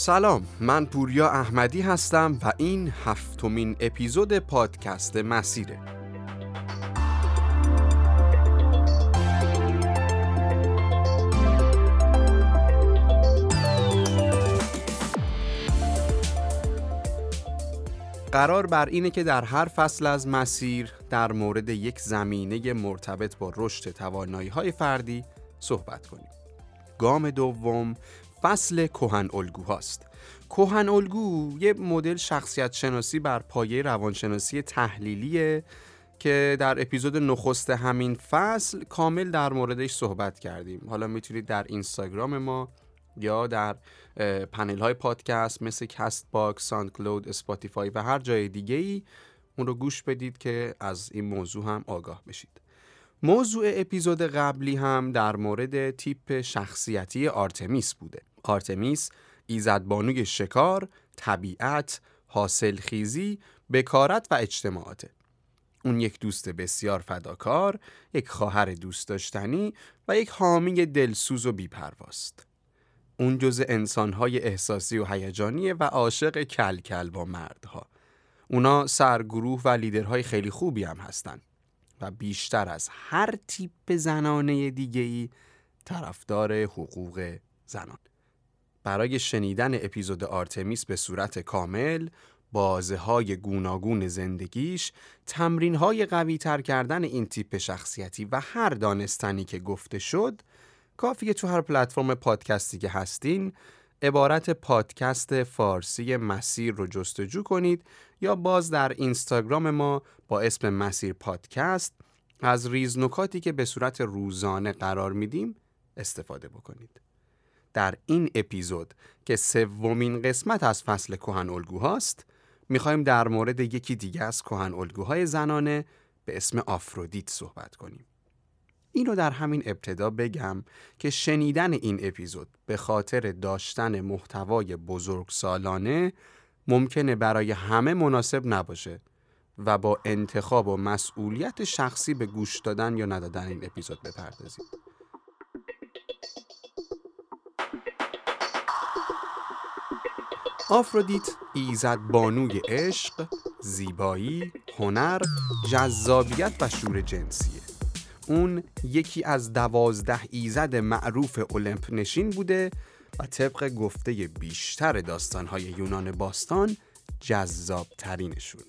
سلام من پوریا احمدی هستم و این هفتمین اپیزود پادکست مسیره قرار بر اینه که در هر فصل از مسیر در مورد یک زمینه مرتبط با رشد توانایی های فردی صحبت کنیم. گام دوم فصل کهن الگوهاست. کهن الگو یه مدل شخصیت شناسی بر پایه روانشناسی تحلیلیه که در اپیزود نخست همین فصل کامل در موردش صحبت کردیم. حالا می‌تونید در اینستاگرام ما یا در پنل های پادکست مثل Castbox، SoundCloud، Spotify و هر جای دیگه ای اون رو گوش بدید که از این موضوع هم آگاه بشید. موضوع اپیزود قبلی هم در مورد تیپ شخصیتی آرتمیس بوده. آرتمیس ایزدبانوی شکار، طبیعت، حاصل خیزی، بکارت و اجتماعاته. اون یک دوست بسیار فداکار، یک خواهر دوست داشتنی و یک حامی دلسوز و بیپرواست. اون جز انسانهای احساسی و هیجانیه و عاشق کل کل با مردها. اونا سرگروه و لیدرهای خیلی خوبی هم هستن و بیشتر از هر تیپ زنانه دیگه ای طرفدار حقوق زنان. برای شنیدن اپیزود آرتمیس به صورت کامل بازه های گوناگون زندگیش تمرین های قوی تر کردن این تیپ شخصیتی و هر دانستنی که گفته شد کافیه تو هر پلتفرم پادکستی که هستین عبارت پادکست فارسی مسیر رو جستجو کنید یا باز در اینستاگرام ما با اسم مسیر پادکست از ریزنکاتی که به صورت روزانه قرار میدیم استفاده بکنید. در این اپیزود که سومین قسمت از فصل کهن الگوهاست می‌خوایم در مورد یکی دیگه از کهن الگوهای زنانه به اسم آفرودیت صحبت کنیم. اینو در همین ابتدا بگم که شنیدن این اپیزود به خاطر داشتن محتوای بزرگ سالانه ممکنه برای همه مناسب نباشه و با انتخاب و مسئولیت شخصی به گوش دادن یا ندادن این اپیزود بپردازید. آفرودیت ایزد بانوی عشق، زیبایی، هنر، جذابیت و شور جنسیه. اون یکی از دوازده ایزد معروف المپ نشین بوده و طبق گفته بیشتر داستانهای یونان باستان جذاب ترینشون.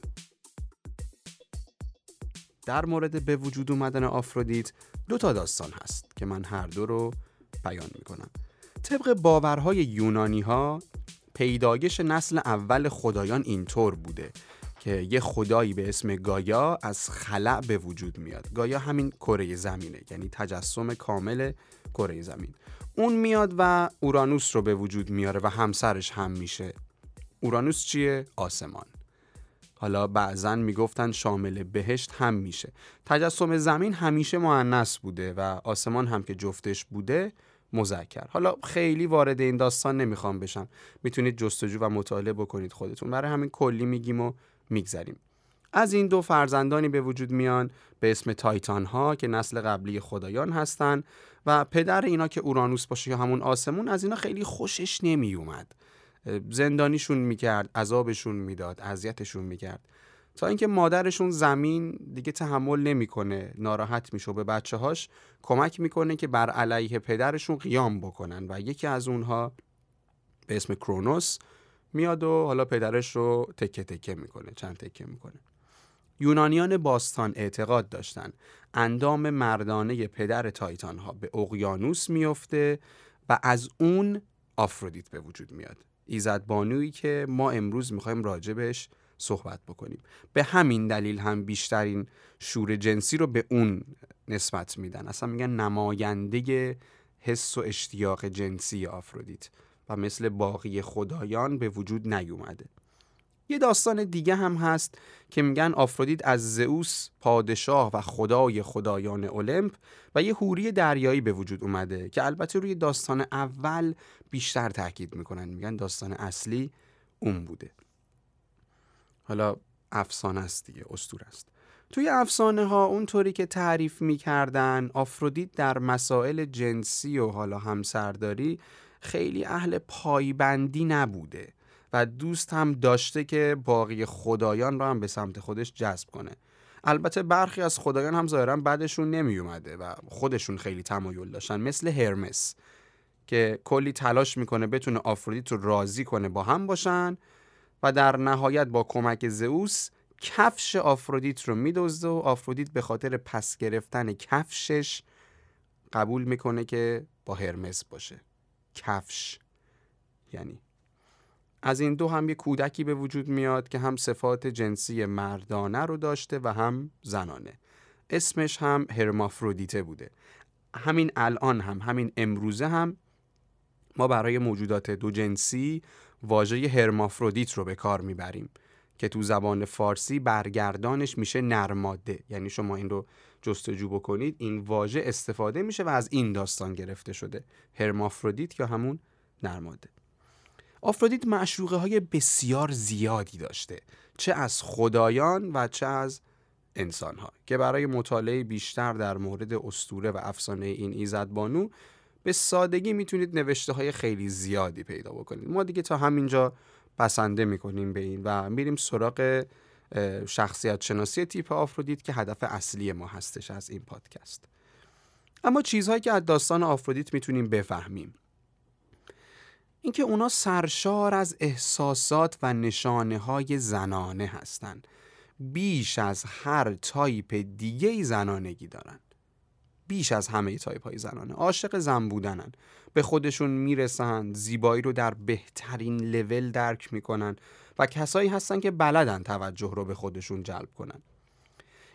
در مورد به وجود اومدن آفرودیت دو تا داستان هست که من هر دو رو بیان می‌کنم. طبق باورهای یونانی ها پیدایش نسل اول خدایان اینطور بوده که یه خدایی به اسم گایا از خلع به وجود میاد. گایا همین کره زمینه یعنی تجسم کامل کره زمین. اون میاد و اورانوس رو به وجود میاره و همسرش هم میشه. اورانوس چیه؟ آسمان. حالا بعضا می‌گفتن شامل بهشت هم میشه. تجسم زمین همیشه معنس بوده و آسمان هم که جفتش بوده مذکر. حالا خیلی وارد این داستان نمی‌خوام بشم. می‌تونید جستجو و مطالعه بکنید خودتون. برای همین کلی میگیم و میگذریم. از این دو فرزندانی به وجود میان به اسم تایتان ها که نسل قبلی خدایان هستند و پدر اینا که اورانوس باشه یا همون آسمون از اینا خیلی خوشش نمی اومد زندانیشون می‌کرد عذابشون می‌داد اذیتشون می‌کرد. تا اینکه مادرشون زمین دیگه تحمل نمی‌کنه ناراحت میشه به بچه هاش کمک می‌کنه که بر علیه پدرشون قیام بکنن. و یکی از اونها به اسم کرونوس میاد و حالا پدرش رو تکه تکه می‌کنه چند تکه می‌کنه. یونانیان باستان اعتقاد داشتن. اندام مردانه پدر تایتان ها به اقیانوس میفته و از اون آفرودیت به وجود میاد. ایزد بانویی که ما امروز می‌خوایم راجبش صحبت بکنیم. به همین دلیل هم بیشترین شور جنسی رو به اون نسبت میدن. اصلا میگن نماینده حس و اشتیاق جنسی آفرودیت. مثل باقی خدایان به وجود نیومده. یه داستان دیگه هم هست که میگن آفرودیت از زئوس پادشاه و خدای خدایان المپ و یه هوری دریایی به وجود اومده که البته روی داستان اول بیشتر تاکید می‌کنن. میگن داستان اصلی اون بوده. حالا افسانه است دیگه استور است. توی افسانه ها اونطوری که تعریف می‌کردن آفرودیت در مسائل جنسی و حالا همسرداری خیلی اهل پایبندی نبوده و دوست هم داشته که باقی خدایان رو هم به سمت خودش جذب کنه. البته برخی از خدایان هم ظاهرا بعدشون نمی اومده و خودشون خیلی تمایل داشتن مثل هرمس که کلی تلاش می‌کنه بتونه آفرودیت رو راضی کنه با هم باشن و در نهایت با کمک زئوس کفش آفرودیت رو میدزده و آفرودیت به خاطر پس گرفتن کفشش قبول می‌کنه که با هرمس باشه. کفش. یعنی از این دو هم یه کودکی به وجود میاد که هم صفات جنسی مردانه رو داشته و هم زنانه. اسمش هم هرمافرودیته بوده. همین الان هم همین امروزه هم ما برای موجودات دو جنسی واژه هرمافرودیت رو به کار می‌بریم که تو زبان فارسی برگردانش میشه نرماده. یعنی شما این رو جستجو بکنید این واژه استفاده میشه و از این داستان گرفته شده. هرمافرودیت یا همون نرماده. آفرودیت معشوقه های بسیار زیادی داشته. چه از خدایان و چه از انسان ها که برای مطالعه بیشتر در مورد استوره و افسانه این ایزد بانو به سادگی می‌تونید نوشته های خیلی زیادی پیدا بکنید. ما دیگه تا همینجا بسنده می‌کنیم به این و میریم سراغ شخصیت شناسی تیپ آفرودیت که هدف اصلی ما هستش از این پادکست. اما چیزهایی که از داستان آفرودیت می‌تونیم بفهمیم. اینکه اونا سرشار از احساسات و نشانه های زنانه هستند. بیش از هر تایپ دیگه ای زنانگی دارن بیش از همه تایپ های زنانه. عاشق زن بودنن. به خودشون می‌رسن زیبایی رو در بهترین لول درک می‌کنن. و کسایی هستن که بلدن توجه رو به خودشون جلب کنن.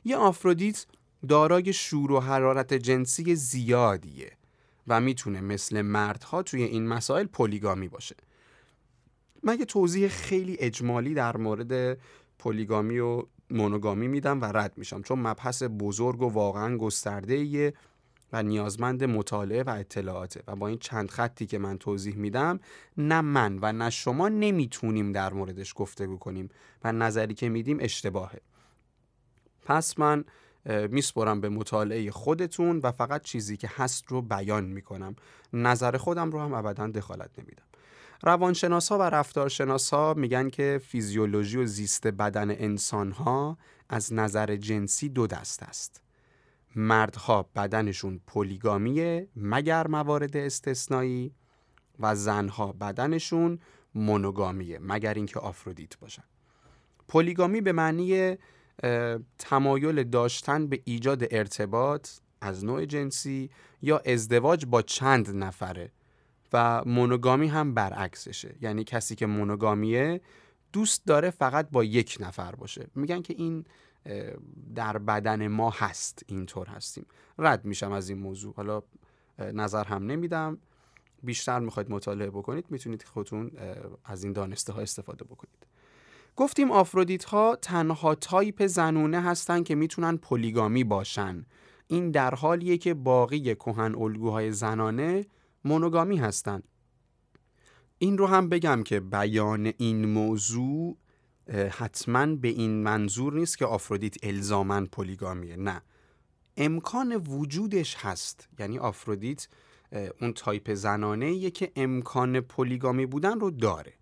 یه آفرودیت دارای شور و حرارت جنسی زیادیه و می‌تونه مثل مردها توی این مسائل پلیگامی باشه. من یه توضیح خیلی اجمالی در مورد پلیگامی و مونوگامی میدم و رد میشم چون مبحث بزرگ و واقعا گسترده و نیازمند مطالعه و اطلاعاته. و با این چند خطی که من توضیح میدم نه من و نه شما نمی‌تونیم در موردش گفتگو کنیم و نظری که میدیم اشتباهه. پس من میسپرم به مطالعه خودتون و فقط چیزی که هست رو بیان می‌کنم. نظر خودم رو هم ابدا دخالت نمیدم. روانشناس و رفتارشناس ها میگن که فیزیولوژی و زیست بدن انسان ها از نظر جنسی دو دست است. مردها بدنشون پلیگامیه مگر موارد استثنایی و زنها بدنشون مونوگامیه مگر اینکه آفرودیت باشن پلیگامی به معنی تمایل داشتن به ایجاد ارتباط از نوع جنسی یا ازدواج با چند نفره و مونوگامی هم برعکسشه. یعنی کسی که مونوگامیه دوست داره فقط با یک نفر باشه. میگن که این در بدن ما هست اینطور هستیم. رد میشم از این موضوع. حالا نظر هم نمیدم. بیشتر می‌خواید مطالعه بکنید می‌تونید خودتون از این دانسته ها استفاده بکنید. گفتیم آفرودیت ها تنها تایپ زنونه هستن که می‌تونن polygamy باشن. این در حالیه که باقی کهن الگوهای زنانه monogamy هستن. این رو هم بگم که بیان این موضوع حتما به این منظور نیست که آفرودیت الزاما polygamy ه نه. امکان وجودش هست. یعنی آفرودیت اون تایپ زنانه که امکان polygamy بودن رو داره.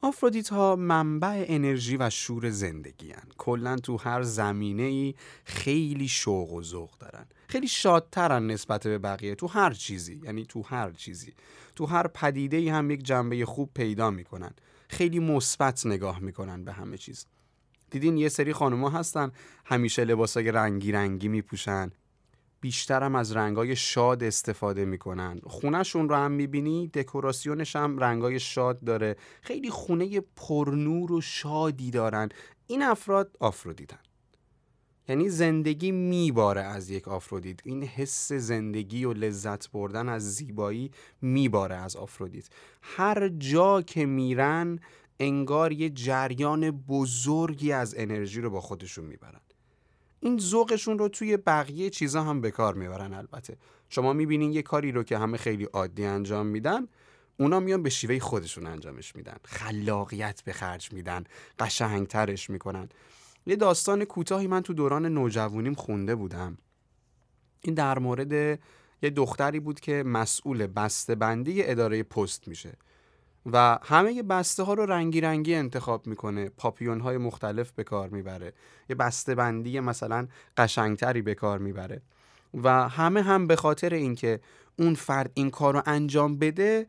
آفرودیت ها منبع انرژی و شور زندگی هن. کلا تو هر زمینه ای خیلی شوق و ذوق دارن. خیلی شادترن نسبت به بقیه. تو هر چیزی. یعنی تو هر چیزی. تو هر پدیده ای هم یک جنبه خوب پیدا می‌کنن. خیلی مثبت نگاه می‌کنن به همه چیز. دیدین یه سری خانوما هستن همیشه لباسای رنگی رنگی میپوشن. بیشترم از رنگای شاد استفاده می‌کنن. خونهشون رو هم می‌بینی دکوراسیونش هم رنگای شاد داره. خیلی خونه پرنور و شادی دارن. این افراد آفرودیتن یعنی زندگی میباره از یک آفرودیت. این حس زندگی و لذت بردن از زیبایی میباره از آفرودیت. هر جا که میرن انگار یه جریان بزرگی از انرژی رو با خودشون می‌برن. این ذوقشون رو توی بقیه چیزا هم به کار می‌برن البته. شما می‌بینین یه کاری رو که همه خیلی عادی انجام میدن اونا میان به شیوه خودشون انجامش میدن. خلاقیت به خرج میدن قشنگترش می‌کنن. یه داستان کوتاهی من تو دوران نوجوانیم خونده بودم. این در مورد یه دختری بود که مسئول بسته بندی اداره پست میشه و همه بسته ها رو رنگی رنگی انتخاب می‌کنه پاپیون های مختلف به کار می‌بره یه بسته بندی مثلا قشنگتری به کار می‌بره و همه هم به خاطر اینکه اون فرد این کار رو انجام بده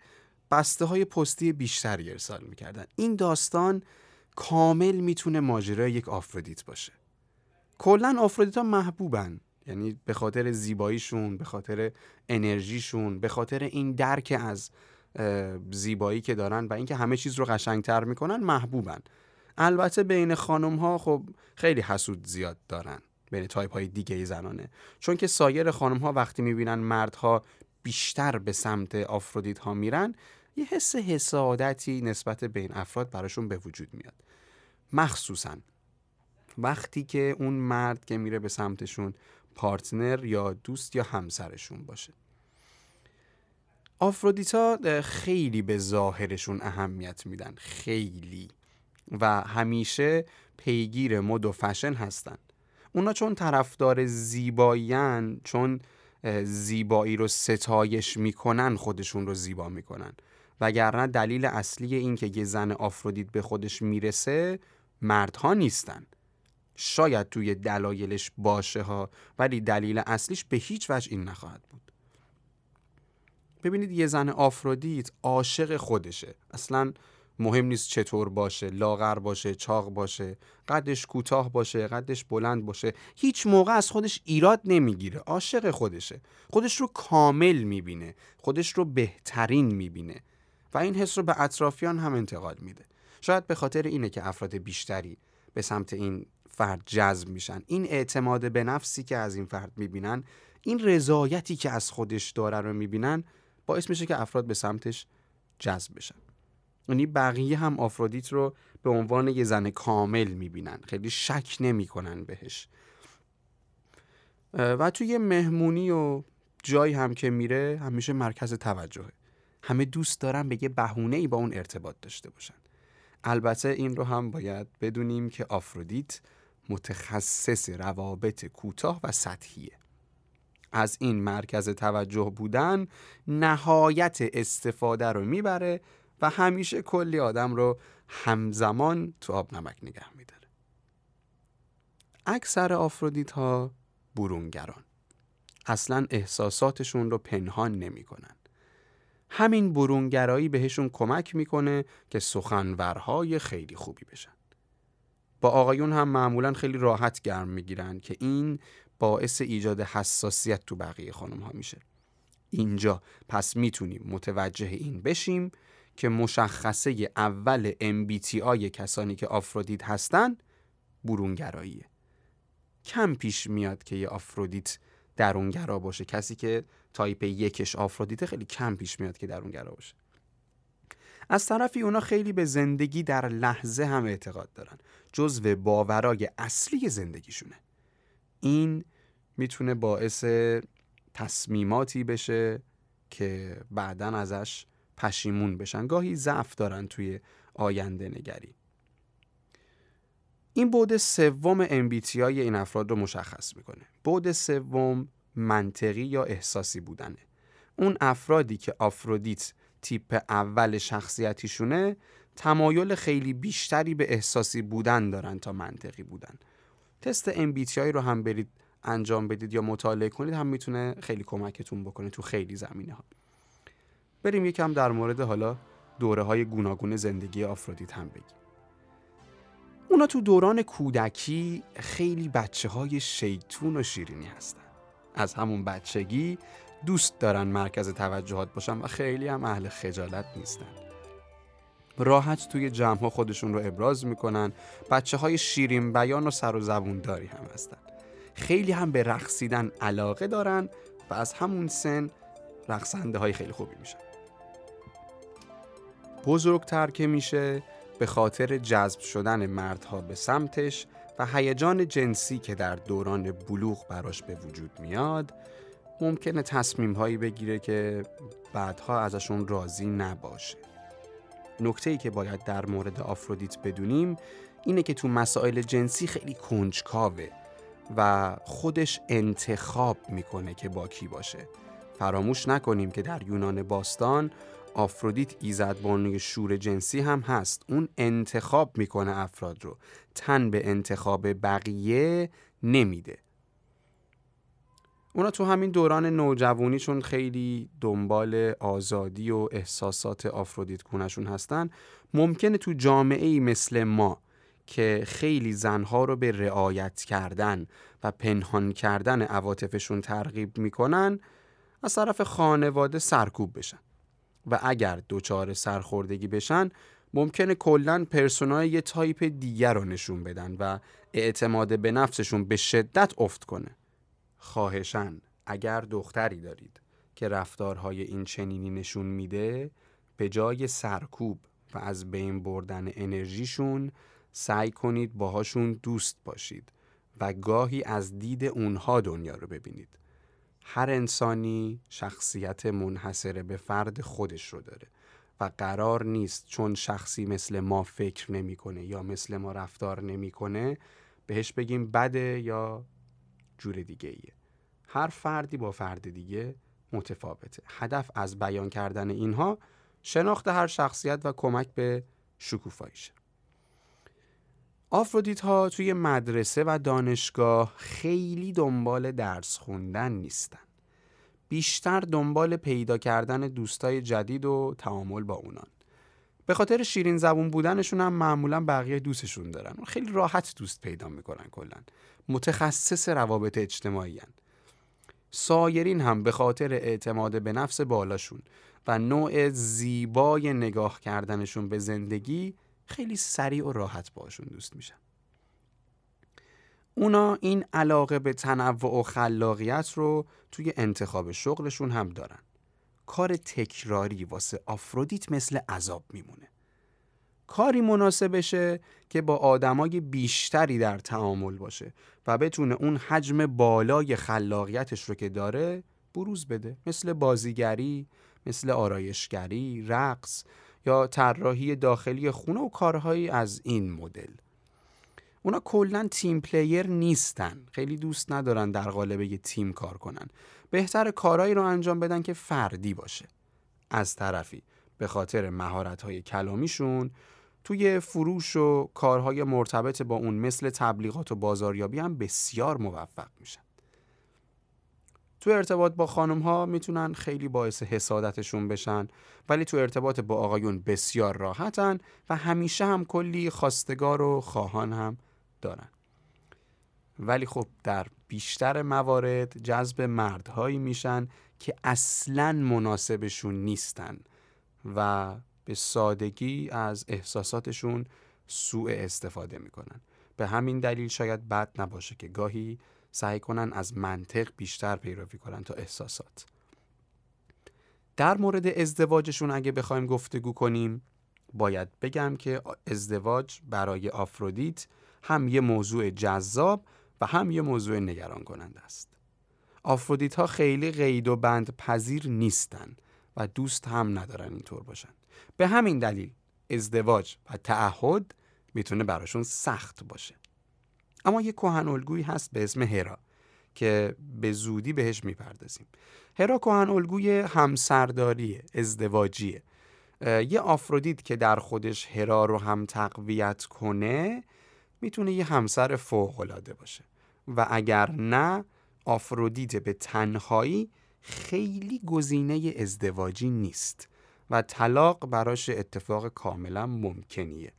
بسته های پستی بیشتری ارسال می‌کردن. این داستان کامل می‌تونه ماجرای یک آفرودیت باشه. کلا آفرودیت ها محبوبن. یعنی به خاطر زیباییشون به خاطر انرژیشون به خاطر این درک از زیبایی که دارن و اینکه همه چیز رو قشنگتر می‌کنن محبوبن. البته بین خانم ها خب خیلی حسود زیاد دارن. بین تایپ های دیگه زنانه. چون که سایر خانم ها وقتی می‌بینن مردها بیشتر به سمت آفرودیت ها میرن یه حس حسادتی نسبت به این افراد براشون به وجود میاد. مخصوصا وقتی که اون مرد که میره به سمتشون پارتنر یا دوست یا همسرشون باشه. آفرودیتا خیلی به ظاهرشون اهمیت میدن خیلی. و همیشه پیگیر مد و فشن هستن. اونا چون طرفدار زیباییان چون زیبایی رو ستایش می‌کنن خودشون رو زیبا می‌کنن. وگرنه دلیل اصلی این که یه زن آفرودیت به خودش می‌رسه مردها نیستن. شاید توی دلایلش باشه ها ولی دلیل اصلیش به هیچ وجه این نخواهد بود. ببینید یه زن آفرودیت عاشق خودشه. اصلا مهم نیست چطور باشه لاغر باشه چاق باشه قدش کوتاه باشه قدش بلند باشه. هیچ موقع از خودش ایراد نمی‌گیره. عاشق خودشه. خودش رو کامل می‌بینه. خودش رو بهترین می‌بینه. و این حس رو به اطرافیان هم انتقال میده. شاید به خاطر اینه که افراد بیشتری به سمت این فرد جذب میشن. این اعتماد به نفسی که از این فرد می‌بینن این رضایتی که از خودش داره رو می‌بینن باعث میشه که افراد به سمتش جذب بشن. یعنی بقیه هم آفرودیت رو به عنوان یه زن کامل می‌بینن. خیلی شک نمی‌کنن بهش. و توی مهمونی و جایی هم که میره همیشه مرکز توجهه. همه دوست دارن به یه بهونه ای با اون ارتباط داشته باشن. البته این رو هم باید بدونیم که آفرودیت متخصص روابط کوتاه و سطحیه. از این مرکز توجه بودن نهایت استفاده رو می‌بره و همیشه کلی آدم رو همزمان تو آب نمک نگه میداره. اکثر آفرودیت ها برونگران. اصلا احساساتشون رو پنهان نمی‌کنن. همین برونگرایی بهشون کمک می‌کنه که سخنورهای خیلی خوبی بشن. با آقایون هم معمولا خیلی راحت گرم می‌گیرن که این باعث ایجاد حساسیت تو بقیه خانم ها میشه. اینجا پس می‌تونیم متوجه این بشیم که مشخصه اول MBTI کسانی که آفرودیت هستن برونگراییه. کم پیش میاد که یه آفرودیت درونگرا باشه. کسی که تایپ یکش آفرودیت خیلی کم پیش میاد که درونگرا باشه. از طرفی اونا خیلی به زندگی در لحظه هم اعتقاد دارن. جزو باورای اصلی زندگیشونه. این می‌تونه باعث تصمیماتی بشه که بعدا ازش پشیمون بشن. گاهی ضعف دارن توی آینده نگری. این بود سوم MBTI این افراد رو مشخص می‌کنه. بود سوم منطقی یا احساسی بودنه. اون افرادی که آفرودیت تیپ اول شخصیتیشونه تمایل خیلی بیشتری به احساسی بودن دارن تا منطقی بودن. تست MBTI رو هم برید انجام بدید یا مطالعه کنید هم می‌تونه خیلی کمکتون بکنه تو خیلی زمینه ها بریم یکم در مورد حالا دوره های گوناگون زندگی آفرودیت هم بگیم. اونا تو دوران کودکی خیلی بچه های شیطون و شیرینی هستن. از همون بچگی دوست دارن مرکز توجهات باشن و خیلی هم اهل خجالت نیستن. راحت توی جمع ها خودشون رو ابراز می‌کنن. بچه های شیرین بیان و سر و زبون داری هم هستن. خیلی هم به رقصیدن علاقه دارن و از همون سن رقصنده های خیلی خوبی میشن. بزرگتر که میشه به خاطر جذب شدن مردها به سمتش و هیجان جنسی که در دوران بلوغ براش به وجود میاد ممکنه تصمیم هایی بگیره که بعدها ازشون راضی نباشه. نکته ای که باید در مورد آفرودیت بدونیم اینه که تو مسائل جنسی خیلی کنجکاوه و خودش انتخاب می‌کنه که با کی باشه. فراموش نکنیم که در یونان باستان آفرودیت ایزد بانوی شور جنسی هم هست. اون انتخاب می‌کنه افراد رو. تن به انتخاب بقیه نمیده. اونا تو همین دوران نوجوانیشون خیلی دنبال آزادی و احساسات آفرودیت گونشون هستن ممکنه تو جامعه ای مثل ما که خیلی زنها رو به رعایت کردن و پنهان کردن عواطفشون ترغیب می‌کنن از طرف خانواده سرکوب بشن. و اگر دچار سرخوردگی بشن ممکنه کلا پرسونای یه تایپ دیگر رو نشون بدن و اعتماد به نفسشون به شدت افت کنه. خواهشا اگر دختری دارید که رفتارهای این چنینی نشون میده به جای سرکوب و از بین بردن انرژیشون سعی کنید باهاشون دوست باشید و گاهی از دید اونها دنیا رو ببینید. هر انسانی شخصیت منحصره به فرد خودش رو داره و قرار نیست چون شخصی مثل ما فکر نمی‌کنه یا مثل ما رفتار نمی‌کنه بهش بگیم بده یا جور دیگه ایه. هر فردی با فرد دیگه متفاوته هدف از بیان کردن اینها شناخت هر شخصیت و کمک به شکوفاییشه آفرودیت ها توی مدرسه و دانشگاه خیلی دنبال درس خوندن نیستن. بیشتر دنبال پیدا کردن دوستای جدید و تعامل با اونان. به خاطر شیرین زبون بودنشون هم معمولا بقیه دوستشون دارن. خیلی راحت دوست پیدا می‌کنن کلا. متخصص روابط اجتماعی هن. سایرین هم به خاطر اعتماد به نفس بالاشون و نوع زیبای نگاه کردنشون به زندگی خیلی سریع و راحت باشون دوست میشن اونا این علاقه به تنوع و خلاقیت رو توی انتخاب شغلشون هم دارن. کار تکراری واسه آفرودیت مثل عذاب میمونه. کاری مناسبشه که با آدمای بیشتری در تعامل باشه و بتونه اون حجم بالای خلاقیتش رو که داره بروز بده. مثل بازیگری، مثل آرایشگری، رقص یا طراحی داخلی خونه و کارهایی از این مدل. اونا کلا تیم پلیر نیستن. خیلی دوست ندارن در قالب یه تیم کار کنن. بهتر کارهایی رو انجام بدن که فردی باشه. از طرفی به خاطر مهارت کلامیشون توی فروش و کارهای مرتبط با اون مثل تبلیغات و بازاریابی هم بسیار موفق میشن. تو ارتباط با خانم ها می‌تونن خیلی باعث حسادتشون بشن ولی تو ارتباط با آقایون بسیار راحتن و همیشه هم کلی خواستگار و خواهان هم دارن. ولی خب در بیشتر موارد جذب مردهایی میشن که اصلا مناسبشون نیستن و به سادگی از احساساتشون سوء استفاده می‌کنن. به همین دلیل شاید بد نباشه که گاهی سعی کنن از منطق بیشتر پیروی کنن تا احساسات. در مورد ازدواجشون اگه بخوایم گفتگو کنیم باید بگم که ازدواج برای آفرودیت هم یه موضوع جذاب و هم یه موضوع نگران کننده است. آفرودیت ها خیلی قید و بند پذیر نیستن و دوست هم ندارن اینطور باشن. به همین دلیل ازدواج و تعهد می‌تونه براشون سخت باشه. اما یه کهن الگویی هست به اسم هرا که به زودی بهش می‌پردازیم. هرا کهن الگوی همسرداری ازدواجیه. یه آفرودیت که در خودش هرا رو هم تقویت کنه می‌تونه یه همسر فوقالعاده باشه. و اگر نه آفرودیت به تنهایی خیلی گزینه ازدواجی نیست و طلاق براش اتفاق کاملا ممکنیه.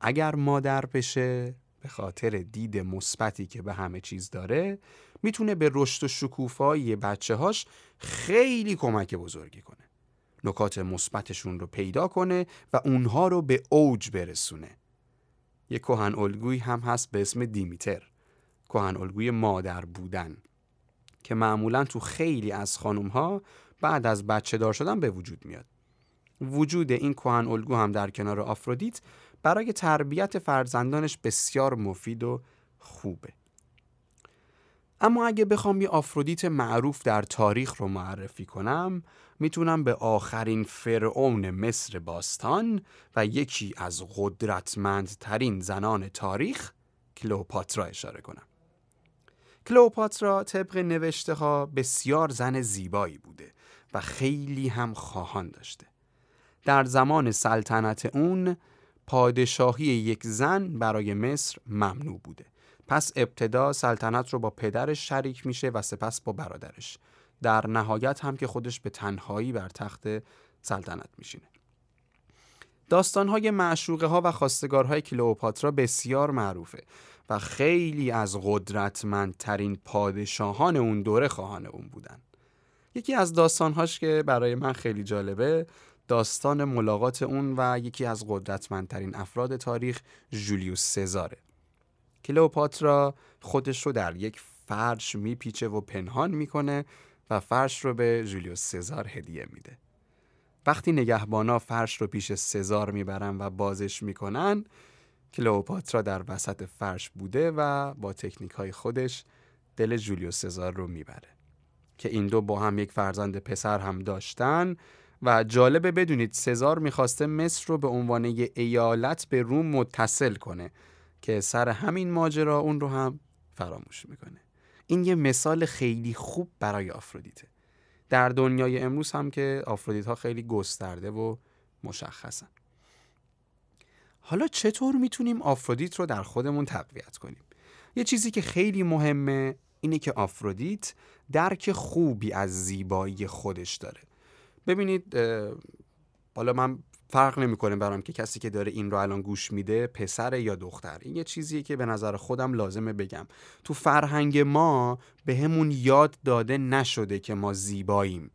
اگر مادر بشه به خاطر دید مثبتی که به همه چیز داره می‌تونه به رشد و شکوفایی بچه هاش خیلی کمک بزرگی کنه. نکات مثبتشون رو پیدا کنه و اونها رو به اوج برسونه. یه کهن الگویی هم هست به اسم دیمیتر کهن الگوی مادر بودن که معمولا تو خیلی از خانوم ها بعد از بچه دار شدن به وجود میاد. وجود این کهن الگو هم در کنار آفرودیت برای تربیت فرزندانش بسیار مفید و خوبه. اما اگه بخوام یه آفرودیت معروف در تاریخ رو معرفی کنم می‌تونم به آخرین فرعون مصر باستان و یکی از قدرتمندترین زنان تاریخ کلوپاترا اشاره کنم. کلوپاترا طبق نوشته ها بسیار زن زیبایی بوده و خیلی هم خواهان داشته. در زمان سلطنت اون پادشاهی یک زن برای مصر ممنوع بوده. پس ابتدا سلطنت رو با پدرش شریک میشه و سپس با برادرش. در نهایت هم که خودش به تنهایی بر تخت سلطنت میشینه. داستانهای معشوقه ها و خواستگارهای کلئوپاترا بسیار معروفه و خیلی از قدرتمندترین پادشاهان اون دوره خواهان اون بودن. یکی از داستانهاش که برای من خیلی جالبه داستان ملاقات اون و یکی از قدرتمندترین افراد تاریخ جولیوس سزاره. کلئوپاترا خودش رو در یک فرش میپیچه و پنهان می‌کنه و فرش رو به جولیوس سزار هدیه میده. وقتی نگهبانا فرش رو پیش سزار می‌برن و بازش می‌کنن کلئوپاترا در وسط فرش بوده و با تکنیک های خودش دل جولیوس سزار رو می‌بره که این دو با هم یک فرزند پسر هم داشتن و جالبه بدونید سزار می‌خواسته مصر رو به عنوان یه ایالت به روم متصل کنه که سر همین ماجرا اون رو هم فراموش می‌کنه. این یه مثال خیلی خوب برای آفرودیته. در دنیای امروز هم که آفرودیت ها خیلی گسترده و مشخصن. حالا چطور می‌تونیم آفرودیت رو در خودمون تقویت کنیم؟ یه چیزی که خیلی مهمه اینه که آفرودیت درک خوبی از زیبایی خودش داره. ببینید حالا من فرق نمی‌کنه برام که کسی که داره این رو الان گوش میده پسر یا دختر. این یه چیزیه که به نظر خودم لازمه بگم. تو فرهنگ ما به همون یاد داده نشده که ما زیباییم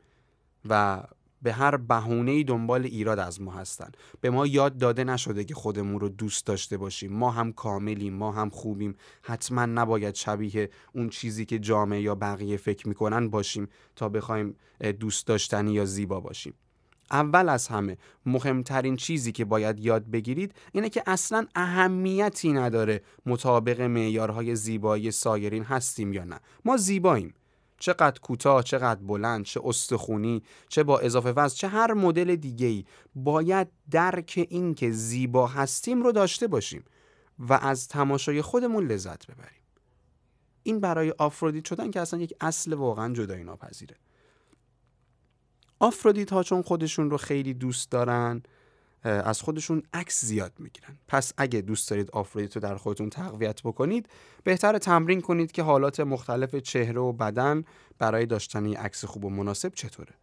و به هر بهونه دنبال ایراد از ما هستن. به ما یاد داده نشده که خودمون رو دوست داشته باشیم. ما هم کاملیم ما هم خوبیم. حتما نباید شبیه اون چیزی که جامعه یا بقیه فکر می‌کنن باشیم تا بخوایم دوست داشتنی یا زیبا باشیم. اول از همه مهمترین چیزی که باید یاد بگیرید اینه که اصلا اهمیتی نداره مطابق معیارهای زیبایی سایرین هستیم یا نه. ما زیباییم. چقدر کوتاه چقدر بلند چه استخونی چه با اضافه وزن چه هر مدل دیگه ای باید درک این که زیبا هستیم رو داشته باشیم و از تماشای خودمون لذت ببریم. این برای آفرودیت شدن که اصلا یک اصل واقعا جدایی ناپذیره. آفرودیت ها چون خودشون رو خیلی دوست دارن از خودشون عکس زیاد می‌گیرن. پس اگه دوست دارید آفرودیت رو در خودتون تقویت بکنید بهتر تمرین کنید که حالات مختلف چهره و بدن برای داشتن عکس خوب و مناسب چطوره.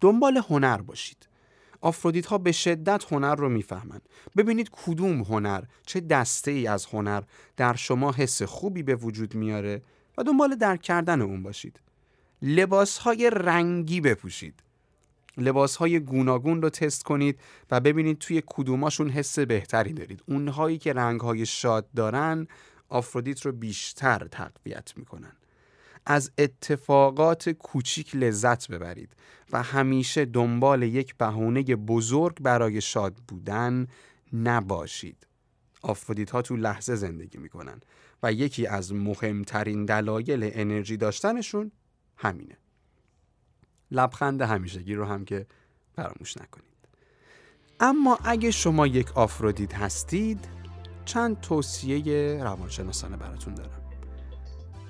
دنبال هنر باشید. آفرودیت ها به شدت هنر رو می‌فهمند. ببینید کدوم هنر چه دسته ای از هنر در شما حس خوبی به وجود میاره و دنبال درک کردن اون باشید. لباس های رنگی بپوشید. لباس های گوناگون رو تست کنید و ببینید توی کدوماشون حس بهتری دارید. اونهایی که رنگ های شاد دارن آفرودیت رو بیشتر تقویت می‌کنن. از اتفاقات کوچیک لذت ببرید و همیشه دنبال یک بهونه بزرگ برای شاد بودن نباشید. آفرودیت ها تو لحظه زندگی می‌کنن و یکی از مهمترین دلایل انرژی داشتنشون همینه. لبخند همیشگی رو هم که فراموش نکنید. اما اگه شما یک آفرودیت هستید چند توصیه روانشناسانه براتون دارم.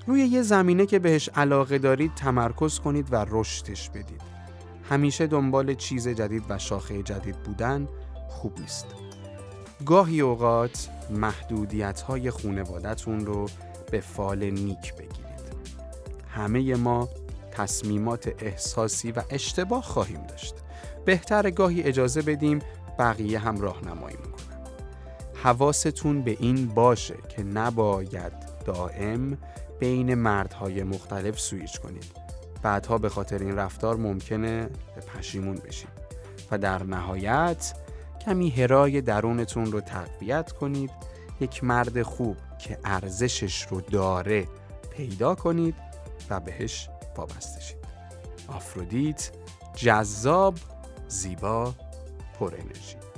روی یه زمینه که بهش علاقه دارید تمرکز کنید و رشدش بدید. همیشه دنبال چیز جدید و شاخه جدید بودن خوب نیست. گاهی اوقات محدودیت های خونوادتون رو به فال نیک بگیرید. همه ما تصمیمات احساسی و اشتباه خواهیم داشت. بهتر گاهی اجازه بدیم بقیه هم راهنمایی می‌کنن. حواستون به این باشه که نباید دائم بین مردهای مختلف سویچ کنید. بعدها به خاطر این رفتار ممکنه به پشیمون بشید و در نهایت کمی هرای درونتون رو تقویت کنید یک مرد خوب که ارزشش رو داره پیدا کنید و بهش وابسته شید. آفرودیت جذاب زیبا پر انرژی.